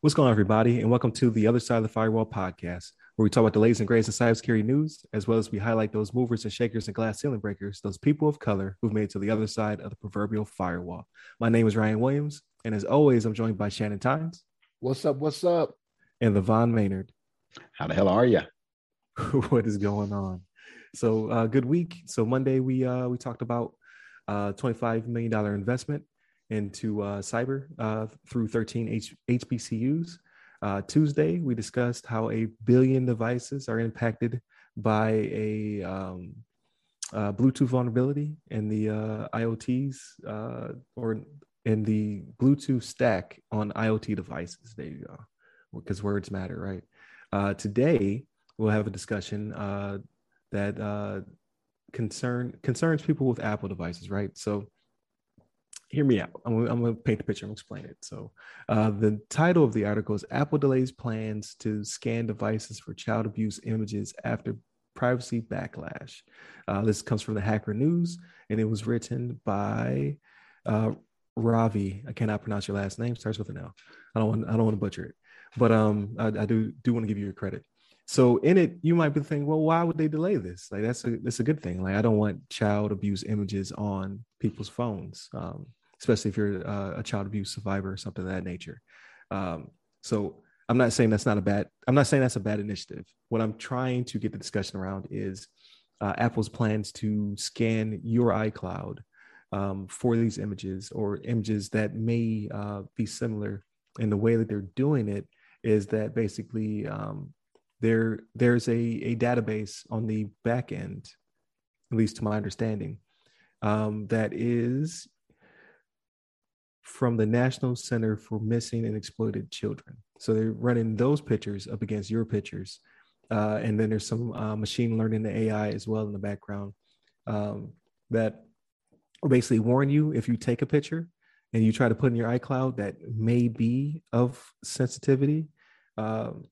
What's going on, everybody, and welcome to the Other Side of the Firewall podcast, where we talk about the latest and greatest in cybersecurity news, as well as we highlight those movers and shakers and glass ceiling breakers, those people of color who've made it to the other side of the proverbial firewall. My name is Ryan Williams, and as always, I'm joined by Shannon Tynes. What's up? What's up? And Levon Maynard. How the hell are you? what is going on? So, uh, good week. So Monday we uh, we talked about uh, 25 million dollar investment into uh, cyber uh, through 13 H- HBCUs. Uh, Tuesday, we discussed how a billion devices are impacted by a um, uh, Bluetooth vulnerability in the uh, IoTs or in the Bluetooth stack on IoT devices. There you go, because words matter, right? Today, we'll have a discussion that concern concerns people with Apple devices, right? So hear me out. I'm, I'm going to paint the picture and explain it. So, uh, the title of the article is Apple delays plans to scan devices for child abuse images after privacy backlash. Uh, this comes from the Hacker News, and it was written by uh, Ravi. I cannot pronounce your last name. Starts with an L. I don't want. I don't want to butcher it, but um, I, I do do want to give you your credit. So in it, you might be thinking, well, why would they delay this? Like that's a that's a good thing. Like I don't want child abuse images on people's phones. Um, especially if you're uh, a child abuse survivor or something of that nature. Um, so I'm not saying that's not a bad. I'm not saying that's a bad initiative. What I'm trying to get the discussion around is uh, Apple's plans to scan your iCloud um, for these images or images that may uh, be similar. And the way that they're doing it is that basically um, there there's a, a database on the back end, at least to my understanding, um, that is from the National Center for Missing and Exploited Children. So they're running those pictures up against your pictures. Uh, and then there's some uh, machine learning, the AI as well in the background um, that basically warn you if you take a picture and you try to put in your iCloud that may be of sensitivity, um,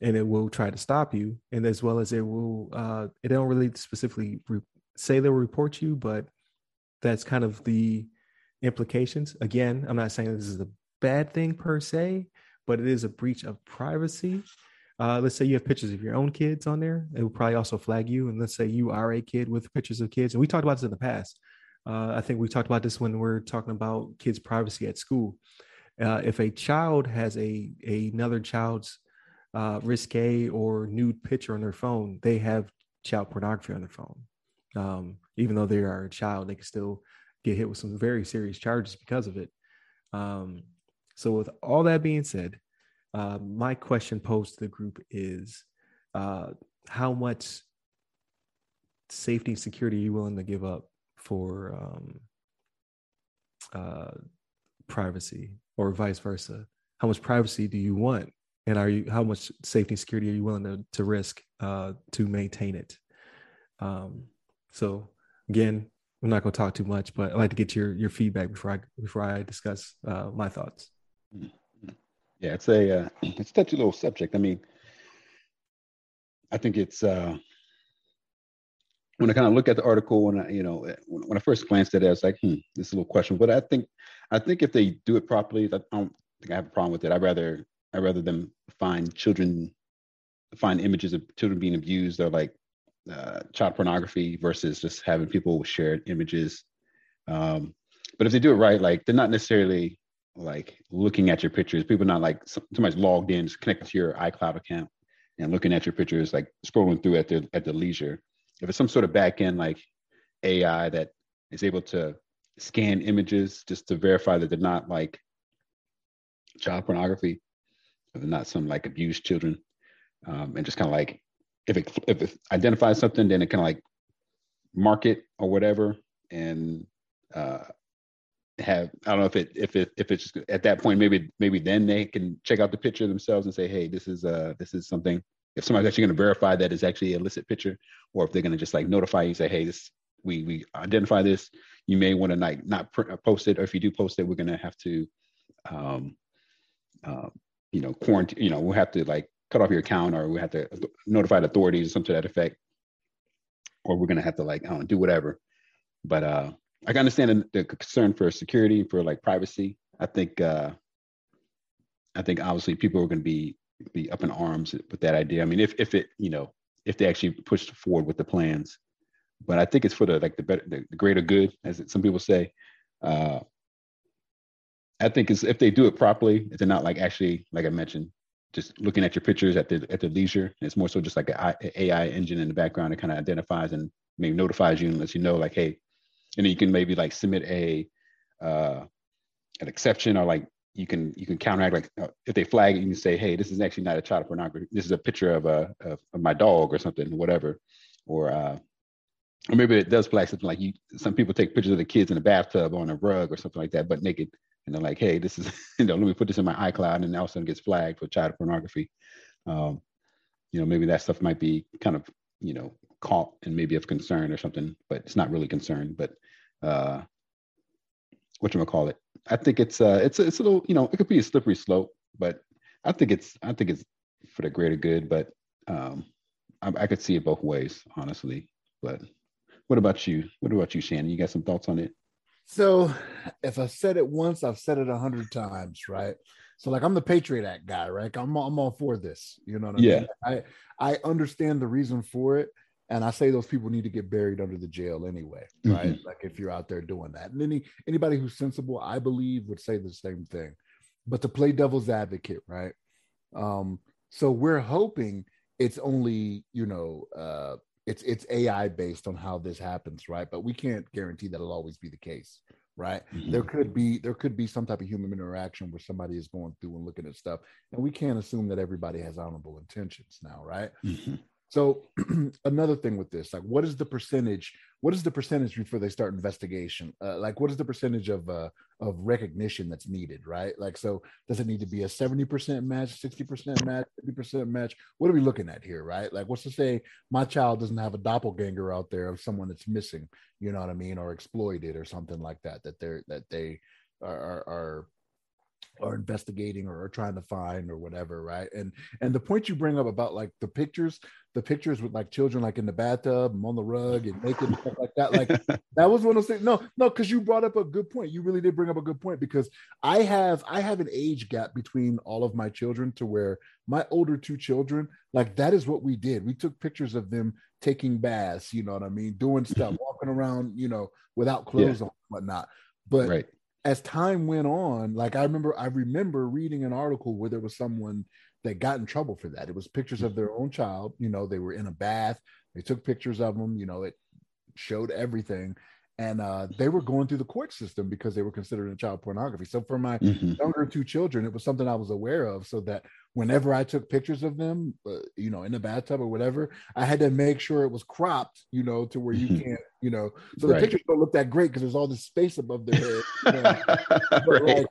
and it will try to stop you. And as well as it will, uh, it don't really specifically re- say they'll report you, but that's kind of the implications. Again, I'm not saying this is a bad thing per se, but it is a breach of privacy. Uh, let's say you have pictures of your own kids on there, it will probably also flag you. And let's say you are a kid with pictures of kids, and we talked about this in the past. Uh, I think we talked about this when we we're talking about kids' privacy at school. Uh, if a child has a, a another child's uh, risque or nude picture on their phone, they have child pornography on their phone. Um, even though they are a child, they can still get hit with some very serious charges because of it. Um, so, with all that being said, uh, my question posed to the group is uh, how much safety and security are you willing to give up for um, uh, privacy or vice versa? How much privacy do you want? And are you how much safety and security are you willing to, to risk uh, to maintain it? Um, so again, I'm not going to talk too much, but I'd like to get your your feedback before I before I discuss uh, my thoughts. Mm-hmm. Yeah, it's a uh, it's a touchy little subject. I mean, I think it's uh, when I kind of look at the article and I, you know when, when I first glanced at it, I was like, hmm, this is a little question. But I think I think if they do it properly, I don't think I have a problem with it. I'd rather I'd rather them find children find images of children being abused or like uh, child pornography versus just having people share images. Um, but if they do it right, like they're not necessarily like looking at your pictures. People not like somebody's logged in, just connected to your iCloud account and looking at your pictures, like scrolling through at their at the leisure. If it's some sort of back end like AI that is able to scan images just to verify that they're not like child pornography, not some like abused children, um, and just kind of like if it if it identifies something, then it can like mark it or whatever, and uh, have I don't know if it if it if it's just at that point maybe maybe then they can check out the picture themselves and say hey this is uh this is something. If somebody's actually going to verify that it's actually illicit picture or if they're going to just like notify you say hey this we we identify this. You may want to like not post it or if you do post it we're going to have to um uh, you know quarantine you know we'll have to like cut off your account or we have to notify the authorities or something to that effect or we're going to have to like I don't know, do whatever but uh I can understand the, concern for security for like privacy. I think uh, I think obviously people are going to be be up in arms with that idea. I mean, if if it you know if they actually pushed forward with the plans, but I think it's for the like the better the greater good, as some people say. Uh, I think it's if they do it properly, if they're not like actually like I mentioned, just looking at your pictures at the at the leisure. It's more so just like an AI engine in the background that kind of identifies and maybe notifies you and lets you know like, hey, and then you can maybe like submit a uh, an exception or like you can you can counteract like uh, if they flag it, you can say, hey, this is actually not a child pornography. This is a picture of a of, of my dog or something, whatever, or uh, or maybe it does flag something like you. Some people take pictures of the kids in a bathtub on a rug or something like that, but naked, and they're like, hey, this is you know, let me put this in my iCloud, and all of a sudden gets flagged for child pornography. Um, you know, maybe that stuff might be kind of you know caught and maybe of concern or something, but it's not really concern. But uh, what you gonna call it? I think it's uh it's it's a little you know it could be a slippery slope, but I think it's I think it's for the greater good. But um, I, I could see it both ways, honestly. But what about you? What about you, Shannon? You got some thoughts on it? So, if I said it once, I've said it a hundred times, right? So, like, I'm the Patriot Act guy, right? I'm I'm all for this. You know what I yeah. mean? I I understand the reason for it, and I say those people need to get buried under the jail anyway, right? Mm-hmm. Like if you're out there doing that. And any anybody who's sensible, I believe, would say the same thing. But to play devil's advocate, right? Um, so we're hoping it's only, you know, uh it's it's AI based on how this happens, right? But we can't guarantee that it'll always be the case, right? Mm-hmm. There could be there could be some type of human interaction where somebody is going through and looking at stuff, and we can't assume that everybody has honorable intentions now, right? Mm-hmm. So another thing with this, like, what is the percentage? What is the percentage before they start investigation? Uh, like, what is the percentage of uh, of recognition that's needed, right? Like, so does it need to be a seventy percent match, sixty percent match, fifty percent match? What are we looking at here, right? Like, what's to say my child doesn't have a doppelganger out there of someone that's missing, you know what I mean, or exploited or something like that that they're that they are, are, are are investigating or are trying to find or whatever right? And and the point you bring up about like the pictures the pictures with like children like in the bathtub and on the rug and naked and stuff like that like that was one of those things no no because you brought up a good point. You really did bring up a good point because i have i have an age gap between all of my children to where my older two children like that is what we did. We took pictures of them taking baths you know what i mean doing stuff walking around you know without clothes yeah. on whatnot. But right as time went on, like I remember, I remember reading an article where there was someone that got in trouble for that. It was pictures of their own child. You know, they were in a bath. They took pictures of them. You know, it showed everything, and uh, they were going through the court system because they were considered a child pornography. So for my mm-hmm. younger two children, it was something I was aware of, so that whenever I took pictures of them, uh, you know, in the bathtub or whatever, I had to make sure it was cropped, you know, to where you mm-hmm. can't, you know, so the right. pictures don't look that great because there's all this space above their head. You know? but, right. like,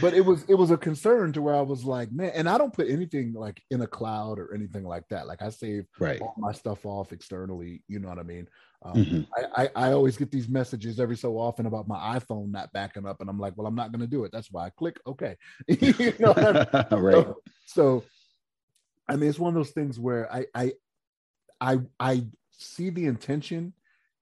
but it was it was a concern to where I was like, man, and I don't put anything like in a cloud or anything like that. Like I save right. all my stuff off externally, you know what I mean? Um, mm-hmm. I, I, I always get these messages every so often about my iPhone not backing up, and I'm like, well, I'm not going to do it. That's why I click okay. you know I mean? right. So, so, I mean, it's one of those things where I I I I see the intention,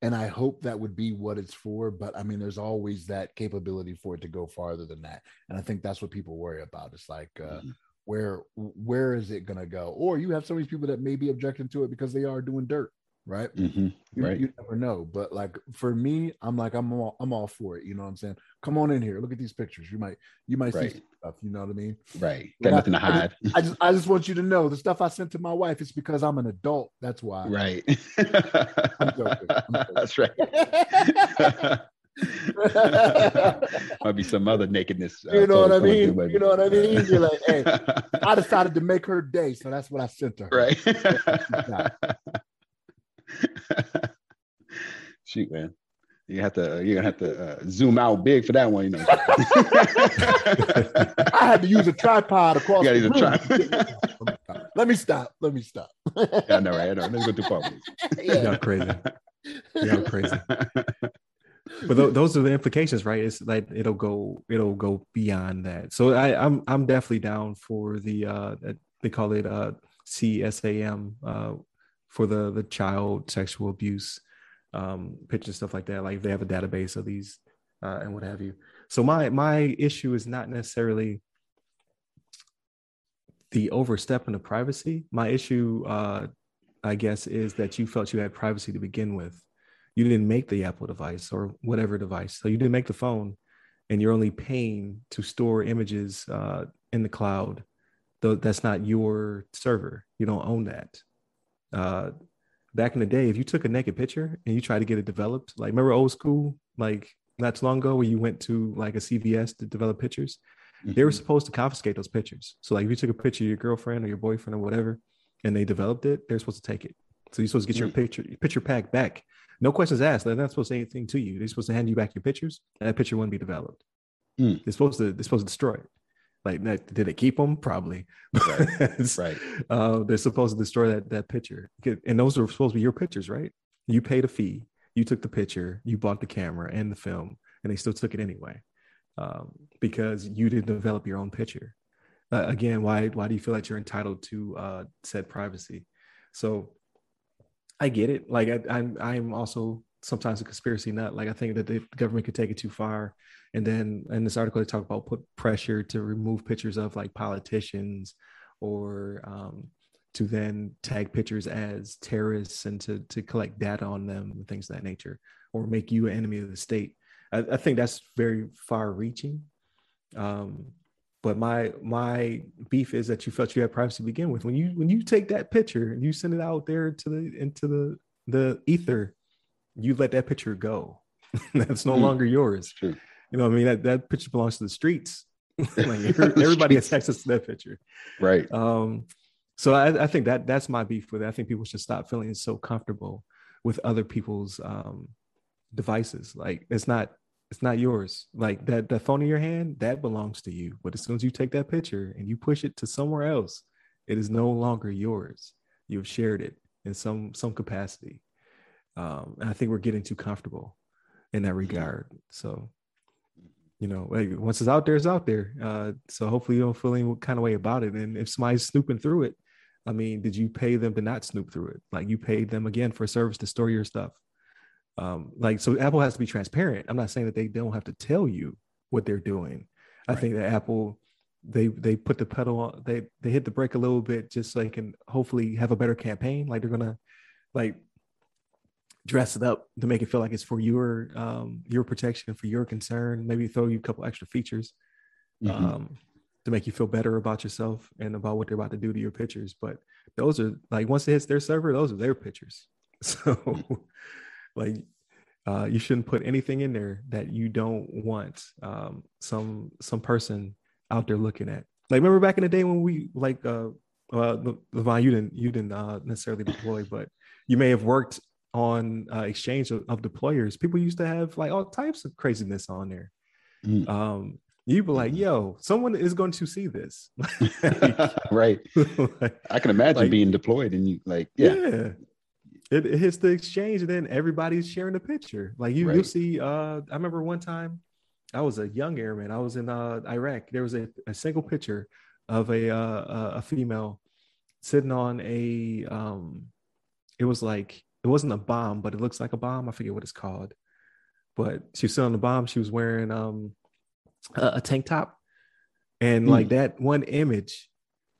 and I hope that would be what it's for. But I mean, there's always that capability for it to go farther than that, and I think that's what people worry about. It's like. Uh, mm-hmm where where is it going to go or you have some of these people that may be objecting to it because they are doing dirt right? Mm-hmm. You, right. You never know. But like for me, I'm like I'm all I'm all for it. You know what I'm saying? Come on in here. Look at these pictures. You might you might right. see stuff. You know what I mean? Right. Got nothing I, to hide. I just, I just, I just want you to know the stuff I sent to my wife It's because I'm an adult. That's why. Right. I'm joking. I'm joking. That's right. Might be some other nakedness. Uh, you know what I mean? You know what I mean? You're like, hey, I decided to make her day, so that's what I sent her. Right. Shoot, man. You have to. You're gonna have to uh, zoom out big for that one. You know. I had to use a tripod across. You the room. Let me stop. Let me stop. yeah, I know, right? I know. Let's go too far. Yeah, You're crazy. You're crazy. but th- those are the implications, right? It's like it'll go, it'll go beyond that. So I, I'm, I'm definitely down for the. uh They call it uh CSAM, uh, for the the child sexual abuse um, and stuff like that. Like they have a database of these uh, and what have you. So my my issue is not necessarily the overstepping of privacy. My issue, uh, I guess, is that you felt you had privacy to begin with. You didn't make the Apple device or whatever device, so you didn't make the phone, and you're only paying to store images uh, in the cloud. Though that's not your server, you don't own that. Uh, back in the day, if you took a naked picture and you tried to get it developed, like remember old school, like not too long ago, where you went to like a CVS to develop pictures, mm-hmm. they were mm-hmm. supposed to confiscate those pictures. So like if you took a picture of your girlfriend or your boyfriend or whatever, and they developed it, they're supposed to take it. So you're supposed to get your picture picture pack back. No questions asked. They're not supposed to say anything to you. They're supposed to hand you back your pictures. And that picture wouldn't be developed. Mm. They're supposed to. They're supposed to destroy it. Like, did it keep them? Probably. Right. right. Uh, they're supposed to destroy that that picture, and those are supposed to be your pictures, right? You paid a fee. You took the picture. You bought the camera and the film, and they still took it anyway, um, because you didn't develop your own picture. Uh, again, why why do you feel like you're entitled to uh, said privacy? So, I get it. Like I, I'm I'm also sometimes a conspiracy nut. Like I think that the government could take it too far. And then in this article, they talk about put pressure to remove pictures of like politicians or um, to then tag pictures as terrorists and to, to collect data on them and things of that nature, or make you an enemy of the state. I, I think that's very far reaching. Um, but my my beef is that you felt you had privacy to begin with. When you when you take that picture and you send it out there to the into the the ether, you let that picture go. That's no mm. longer yours. True. You know, I mean, that, that picture belongs to the streets. like everybody has access to that picture. Right. Um, so I, I, think that that's my beef with it. I think people should stop feeling so comfortable with other people's um, devices. Like it's not it's not yours. Like that that phone in your hand that belongs to you. But as soon as you take that picture and you push it to somewhere else, it is no longer yours. You've shared it in some some capacity. Um, and I think we're getting too comfortable in that regard. So you know, like once it's out there, it's out there. Uh, so hopefully you don't feel any kind of way about it. And if somebody's snooping through it, I mean, did you pay them to not snoop through it? Like you paid them again for a service to store your stuff. Um, like so Apple has to be transparent. I'm not saying that they don't have to tell you what they're doing. I think that Apple they they put the pedal on they they hit the brake a little bit just so they can hopefully have a better campaign. Like they're gonna like dress it up to make it feel like it's for your um, your protection, for your concern. Maybe throw you a couple extra features mm-hmm. um, to make you feel better about yourself and about what they're about to do to your pictures. But those are like once it hits their server, those are their pictures. So like uh, you shouldn't put anything in there that you don't want um, some some person out there looking at. Like remember back in the day when we like uh, uh Levon, you didn't you didn't uh, necessarily deploy, but you may have worked on uh, exchange of, of, deployers, people used to have like all types of craziness on there. Mm. Um, you be like, yo, someone is going to see this. right. like, I can imagine like, being deployed and you like, yeah. yeah. It, it, hits the exchange and then everybody's sharing the picture. Like you, right. you'll see. Uh, I remember one time I was a young airman. I was in uh, Iraq. There was a, a single picture of a uh, a female sitting on a um, it was like it wasn't a bomb, but it looks like a bomb. I forget what it's called. But she was on the bomb. She was wearing um a, a tank top. And mm. like that one image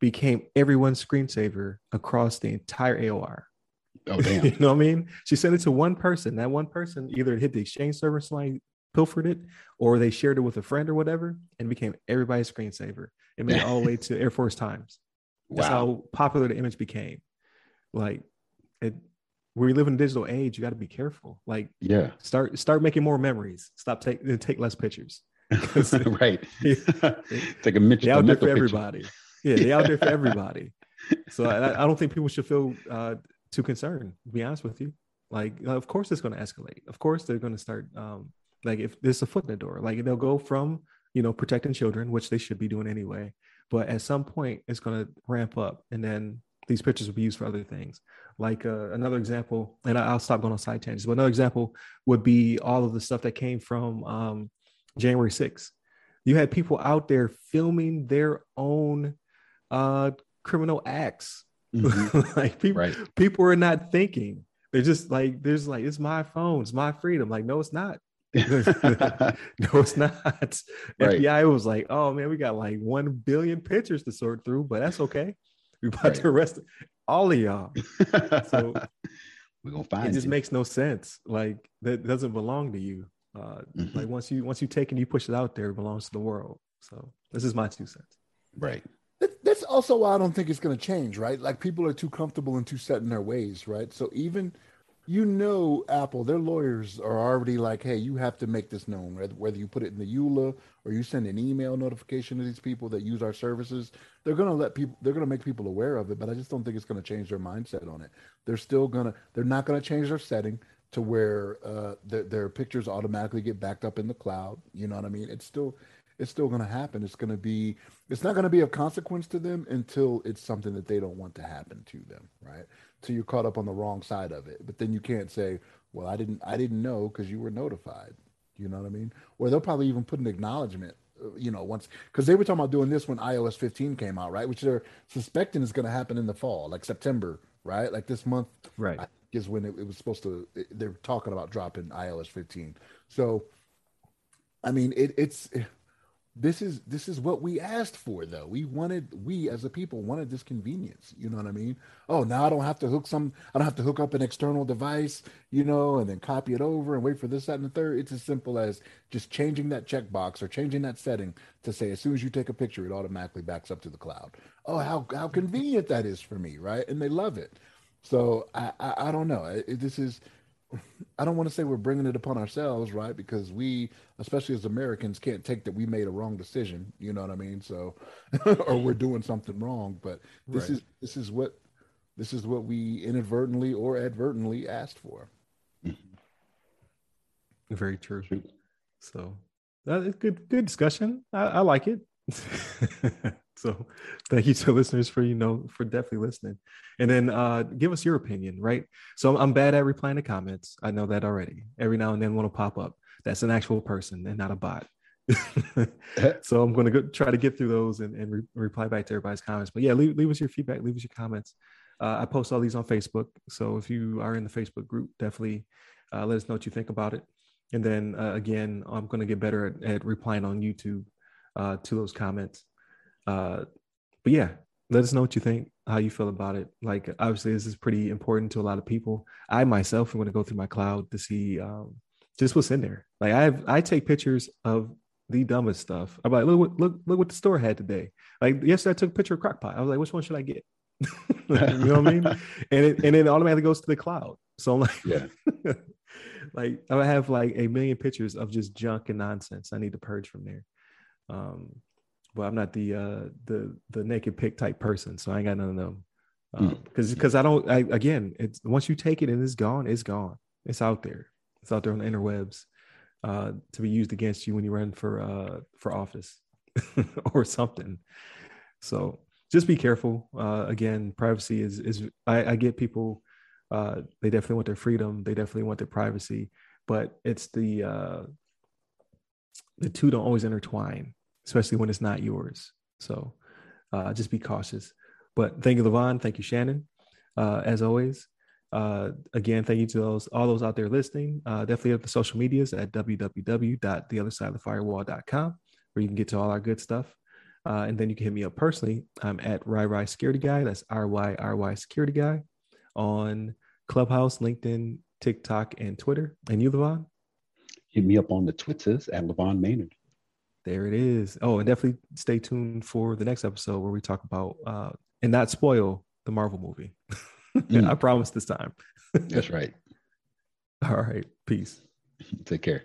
became everyone's screensaver across the entire AOR. Oh damn. you know what I mean? She sent it to one person. That one person either hit the exchange server, somebody pilfered it, or they shared it with a friend or whatever, and became everybody's screensaver. It made it all the way to Air Force Times. That's wow. how popular the image became. Like it we live in a digital age, you got to be careful. Like, yeah, start start making more memories. Stop take take less pictures. right. take a mental. They out there for everybody. Yeah, they out there for everybody. So I, I don't think people should feel uh, too concerned. To be honest with you, like, of course it's going to escalate. Of course they're going to start. Um, like, if there's a foot in the door, like they'll go from you know protecting children, which they should be doing anyway. But at some point, it's going to ramp up, and then these pictures will be used for other things. Like uh, another example, and I'll stop going on side tangents, but another example would be all of the stuff that came from um, January 6th. You had people out there filming their own uh, criminal acts. Mm-hmm. like people, right. people are not thinking. They're just like, there's like, it's my phone, it's my freedom. Like, no, it's not. no, it's not. Right. FBI was like, oh man, we got like one billion pictures to sort through, but that's okay. We about right. to arrest all of y'all. So we're gonna find it. It just you. makes no sense. Like that doesn't belong to you. Uh, mm-hmm. Like once you once you take and you push it out there, it belongs to the world. So this is my two cents. Right. That's also why I don't think it's going to change, right? Like people are too comfortable and too set in their ways, right? So even you know Apple, their lawyers are already like, hey, you have to make this known, whether you put it in the EULA or you send an email notification to these people that use our services. They're going to let people, they're going to make people aware of it, but I just don't think it's going to change their mindset on it. They're still to, they're not going to change their setting to where uh, their, their pictures automatically get backed up in the cloud. You know what I mean? It's still, it's still going to happen. It's going to be, it's not going to be of consequence to them until it's something that they don't want to happen to them, right? Till you're caught up on the wrong side of it. But then you can't say, "Well, I didn't, I didn't know because you were notified." You know what I mean? Or they'll probably even put an acknowledgement. Uh, you know, once because they were talking about doing this when iOS 15 came out, right? Which they're suspecting is going to happen in the fall, like September, right? Like this month, right? Is when it, it was supposed to. They're talking about dropping iOS 15. So, I mean, it, it's this is this is what we asked for though. We wanted we as a people wanted this convenience you know what i mean? Oh now i don't have to hook some i don't have to hook up an external device you know and then copy it over and wait for this that and the third. It's as simple as just changing that checkbox or changing that setting to say as soon as you take a picture it automatically backs up to the cloud. Oh how how convenient that is for me right? And they love it. So i i, I don't know. This is I don't want to say we're bringing it upon ourselves, right? Because we, especially as Americans, can't take that we made a wrong decision. You know what I mean? So, or we're doing something wrong. But this right. is this is what this is what we inadvertently or advertently asked for. Mm-hmm. Very true. So, that is good. Good discussion. I, I like it. So thank you to listeners for you know for definitely listening, and then uh, give us your opinion. Right. So I'm bad at replying to comments. I know that already. Every now and then one will pop up. That's an actual person and not a bot. so I'm going to try to get through those and, and re- reply back to everybody's comments. But yeah, leave, leave us your feedback. Leave us your comments. Uh, I post all these on Facebook. So if you are in the Facebook group, definitely uh, let us know what you think about it. And then uh, again, I'm going to get better at, at replying on YouTube uh, to those comments. Uh, but yeah, let us know what you think, how you feel about it. Like, obviously, this is pretty important to a lot of people. I myself am going to go through my cloud to see um, just what's in there. Like, I have, I take pictures of the dumbest stuff. I'm like, look, look, look what the store had today. Like yesterday, I took a picture of Crockpot. I was like, which one should I get? you know what I mean? And it and it automatically goes to the cloud. So I'm like, yeah. like I have like a million pictures of just junk and nonsense. I need to purge from there. Um, but I'm not the uh the the naked pick type person, so I ain't got none of them. Because um, because I don't I, again, it's once you take it and it's gone, it's gone. It's out there. It's out there on the interwebs uh, to be used against you when you run for uh for office or something. So just be careful. Uh, again, privacy is is I, I get people. Uh, they definitely want their freedom. They definitely want their privacy, but it's the uh, the two don't always intertwine especially when it's not yours. So uh, just be cautious. But thank you, Levon. Thank you, Shannon. Uh, as always, uh, again, thank you to those all those out there listening. Uh, definitely at the social medias at www.theothersideofthefirewall.com, where you can get to all our good stuff. Uh, and then you can hit me up personally. I'm at RyRy Security Guy. That's R Y R Y Security Guy on Clubhouse, LinkedIn, TikTok, and Twitter. And you, Levon? Hit me up on the Twitters at Levon Maynard. There it is. Oh, and definitely stay tuned for the next episode where we talk about uh, and not spoil the Marvel movie. mm. I promise this time. That's right. All right. Peace. Take care.